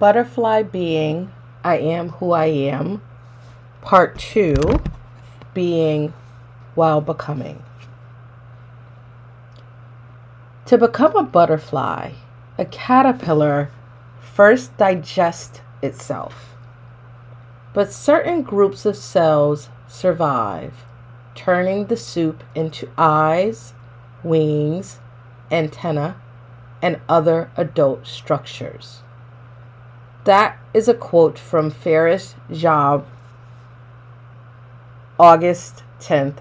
Butterfly Being I Am Who I Am, Part 2 Being While Becoming. To become a butterfly, a caterpillar first digests itself. But certain groups of cells survive, turning the soup into eyes, wings, antenna, and other adult structures. That is a quote from Ferris Jabr, August 10th,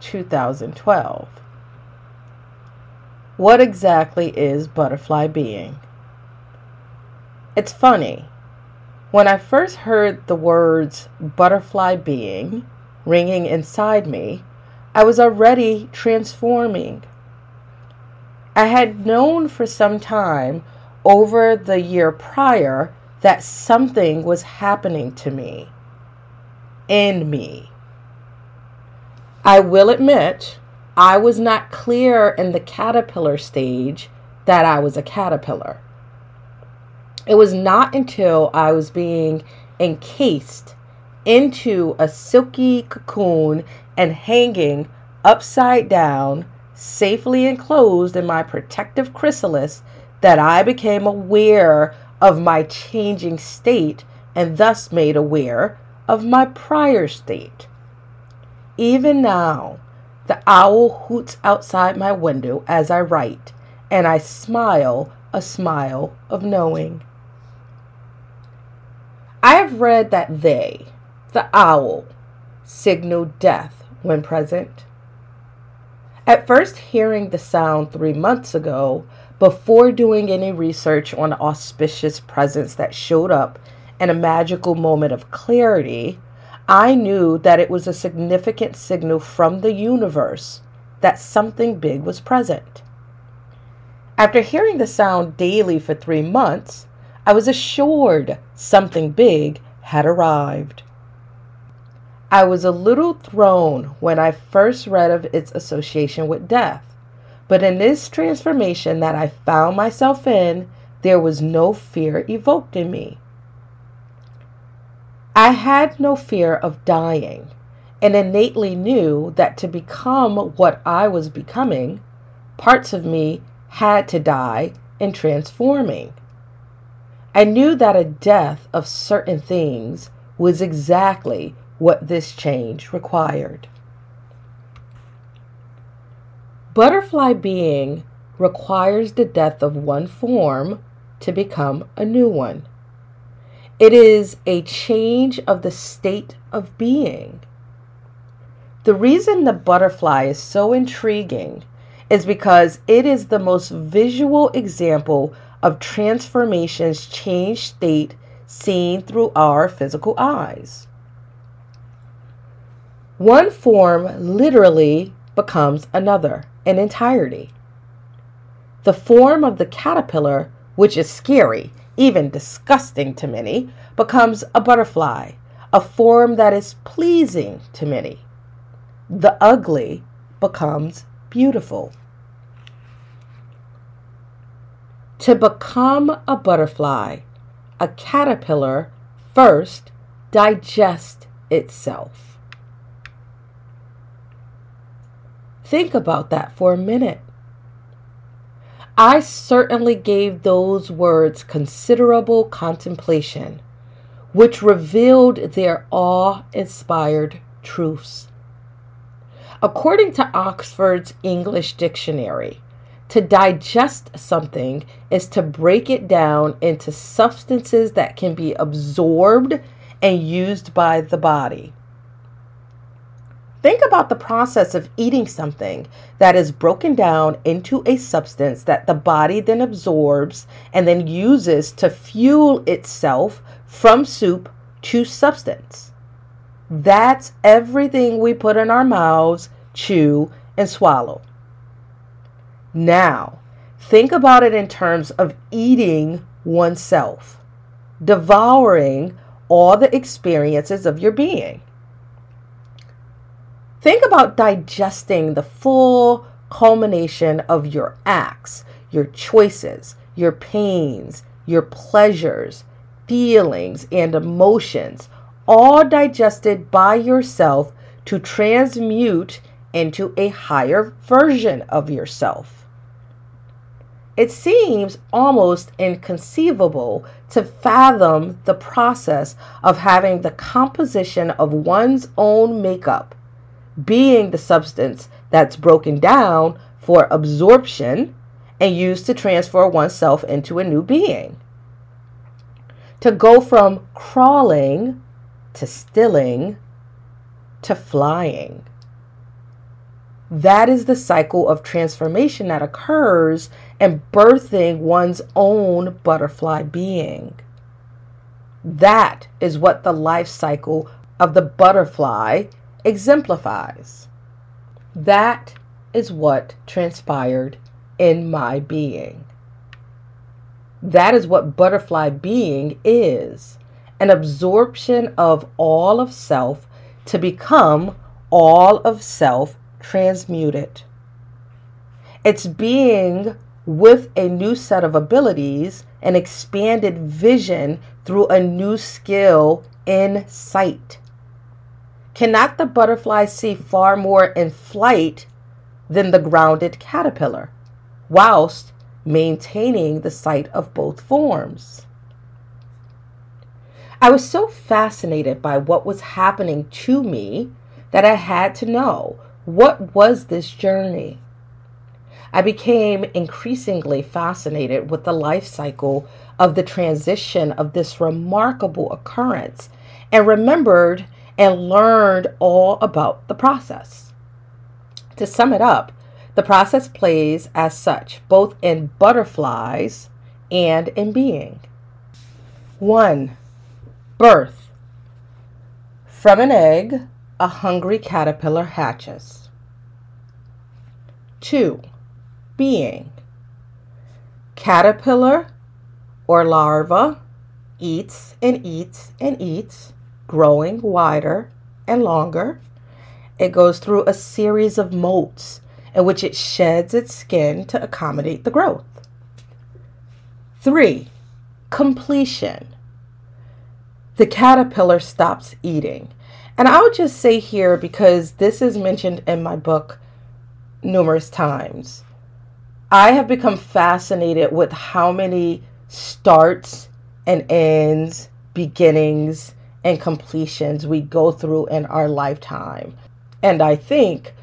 2012. What exactly is butterfly being? It's funny. When I first heard the words butterfly being ringing inside me, I was already transforming. I had known for some time over the year prior that something was happening to me, in me. I will admit, I was not clear in the caterpillar stage that I was a caterpillar. It was not until I was being encased into a silky cocoon and hanging upside down, safely enclosed in my protective chrysalis, that I became aware of my changing state and thus made aware of my prior state. Even now, the owl hoots outside my window as I write, and I smile a smile of knowing. I have read that they, the owl, signal death when present. At first hearing the sound three months ago, before doing any research on auspicious presence that showed up in a magical moment of clarity, I knew that it was a significant signal from the universe that something big was present. After hearing the sound daily for three months, I was assured something big had arrived. I was a little thrown when I first read of its association with death. But in this transformation that I found myself in, there was no fear evoked in me. I had no fear of dying and innately knew that to become what I was becoming, parts of me had to die in transforming. I knew that a death of certain things was exactly what this change required. Butterfly being requires the death of one form to become a new one. It is a change of the state of being. The reason the butterfly is so intriguing is because it is the most visual example of transformation's changed state seen through our physical eyes. One form literally becomes another in entirety. The form of the caterpillar, which is scary, even disgusting to many, becomes a butterfly, a form that is pleasing to many. The ugly becomes beautiful. To become a butterfly, a caterpillar first digests itself. Think about that for a minute. I certainly gave those words considerable contemplation, which revealed their awe inspired truths. According to Oxford's English Dictionary, to digest something is to break it down into substances that can be absorbed and used by the body. Think about the process of eating something that is broken down into a substance that the body then absorbs and then uses to fuel itself from soup to substance. That's everything we put in our mouths, chew, and swallow. Now, think about it in terms of eating oneself, devouring all the experiences of your being. Think about digesting the full culmination of your acts, your choices, your pains, your pleasures, feelings, and emotions, all digested by yourself to transmute into a higher version of yourself. It seems almost inconceivable to fathom the process of having the composition of one's own makeup being the substance that's broken down for absorption and used to transfer oneself into a new being. To go from crawling to stilling to flying. That is the cycle of transformation that occurs in birthing one's own butterfly being. That is what the life cycle of the butterfly exemplifies. That is what transpired in my being. That is what butterfly being is an absorption of all of self to become all of self transmuted. It's being with a new set of abilities, an expanded vision through a new skill in sight. Cannot the butterfly see far more in flight than the grounded caterpillar, whilst maintaining the sight of both forms? I was so fascinated by what was happening to me that I had to know what was this journey. I became increasingly fascinated with the life cycle of the transition of this remarkable occurrence and remembered and learned all about the process. To sum it up, the process plays as such, both in butterflies and in being. 1. Birth. From an egg, a hungry caterpillar hatches. 2. Being. Caterpillar or larva eats and eats and eats growing wider and longer. It goes through a series of molts in which it sheds its skin to accommodate the growth. Three, completion. The caterpillar stops eating. And I'll just say here, because this is mentioned in my book numerous times, I have become fascinated with how many starts and ends, beginnings, and completions we go through in our lifetime. And I think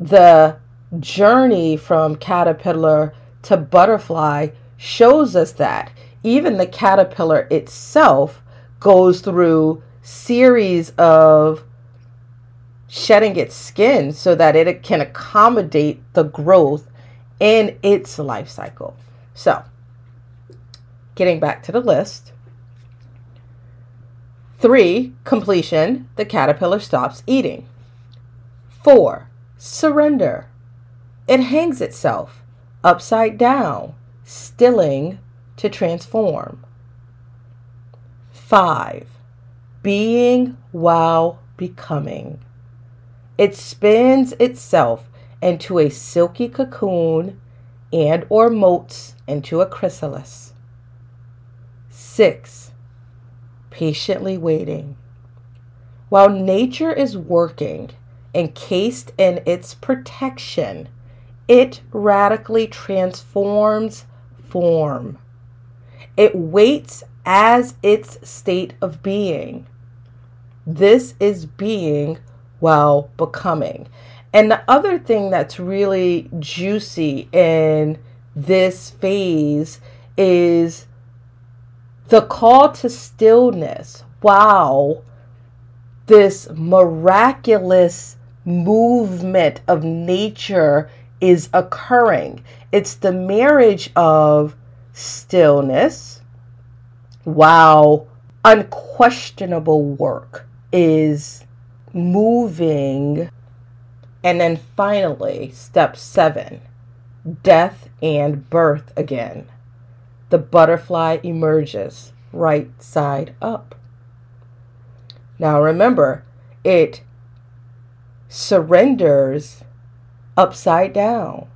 the journey from caterpillar to butterfly shows us that even the caterpillar itself goes through series of shedding its skin so that it can accommodate the growth in its life cycle. So, getting back to the list, Three, completion. The caterpillar stops eating. Four, surrender. It hangs itself upside down, stilling to transform. Five, being while becoming. It spins itself into a silky cocoon and or molts into a chrysalis. Six, patiently waiting. While nature is working, encased in its protection, it radically transforms form. It waits as its state of being. This is being while becoming. And the other thing that's really juicy in this phase is the call to stillness. Wow. This miraculous movement of nature is occurring. It's the marriage of stillness, while unquestionable work is moving. And then finally, step seven death and birth again the butterfly emerges right side up. Now remember, it surrenders upside down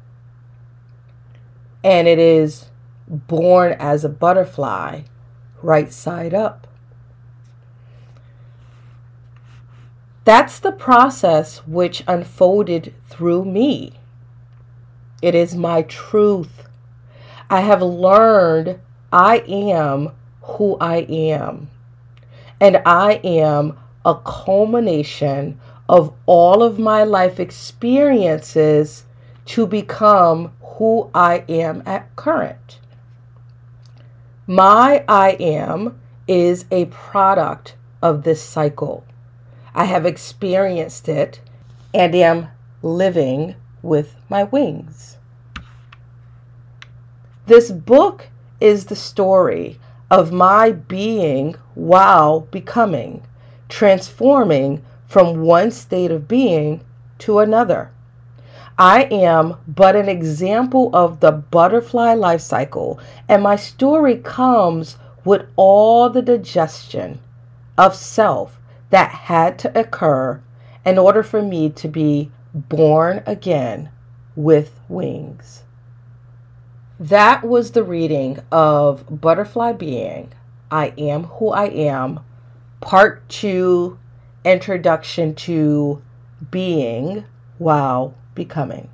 and it is born as a butterfly right side up. That's the process which unfolded through me. It is my truth. I have learned I am who I am. And I am a culmination of all of my life experiences to become who I am at current. My I am is a product of this cycle. I have experienced it and am living with my wings. This book is the story of my being while becoming, transforming from one state of being to another. I am but an example of the butterfly life cycle, and my story comes with all the digestion of self that had to occur in order for me to be born again with wings. That was the reading of Butterfly Being I Am Who I Am, Part 2 Introduction to Being While Becoming.